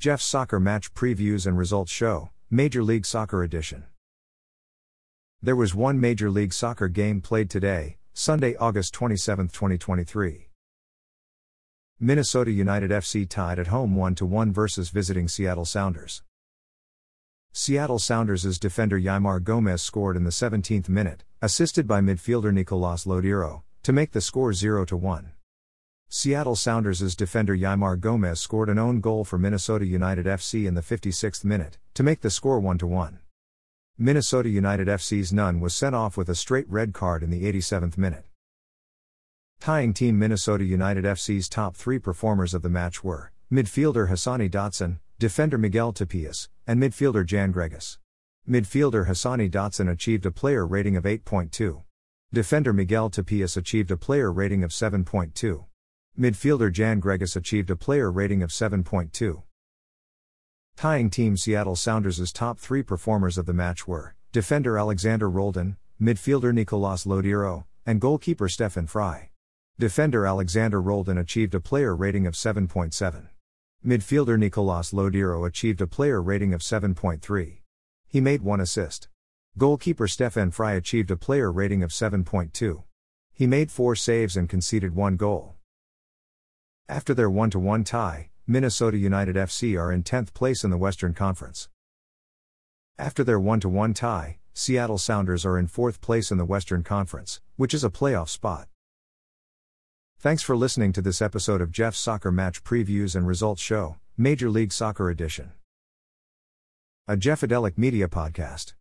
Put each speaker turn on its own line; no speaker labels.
Jeff's Soccer Match Previews and Results Show, Major League Soccer Edition. There was one Major League Soccer game played today, Sunday, August 27, 2023. Minnesota United FC tied at home 1 1 versus visiting Seattle Sounders. Seattle Sounders' defender Yeimar Gomez scored in the 17th minute, assisted by midfielder Nicolas Lodeiro, to make the score 0 1. Seattle Sounders' defender Yeimar Gomez scored an own goal for Minnesota United FC in the 56th minute, to make the score 1 1. Minnesota United FC's Nunn was sent off with a straight red card in the 87th minute. Tying team Minnesota United FC's top three performers of the match were midfielder Hassani Dotson, defender Miguel Tapias, and midfielder Jan Gregus. Midfielder Hassani Dotson achieved a player rating of 8.2. Defender Miguel Tapias achieved a player rating of 7.2. Midfielder Jan Gregus achieved a player rating of 7.2. Tying Team Seattle Sounders' top three performers of the match were defender Alexander Roldan, midfielder Nicolas Lodeiro, and goalkeeper Stefan Frei. Defender Alexander Roldan achieved a player rating of 7.7. Midfielder Nicolas Lodeiro achieved a player rating of 7.3. He made one assist. Goalkeeper Stefan Frei achieved a player rating of 7.2. He made four saves and conceded one goal. After their 1 1 tie, Minnesota United FC are in 10th place in the Western Conference. After their 1 1 tie, Seattle Sounders are in 4th place in the Western Conference, which is a playoff spot. Thanks for listening to this episode of Jeff's Soccer Match Previews and Results Show, Major League Soccer Edition. A Jeffadelic Media Podcast.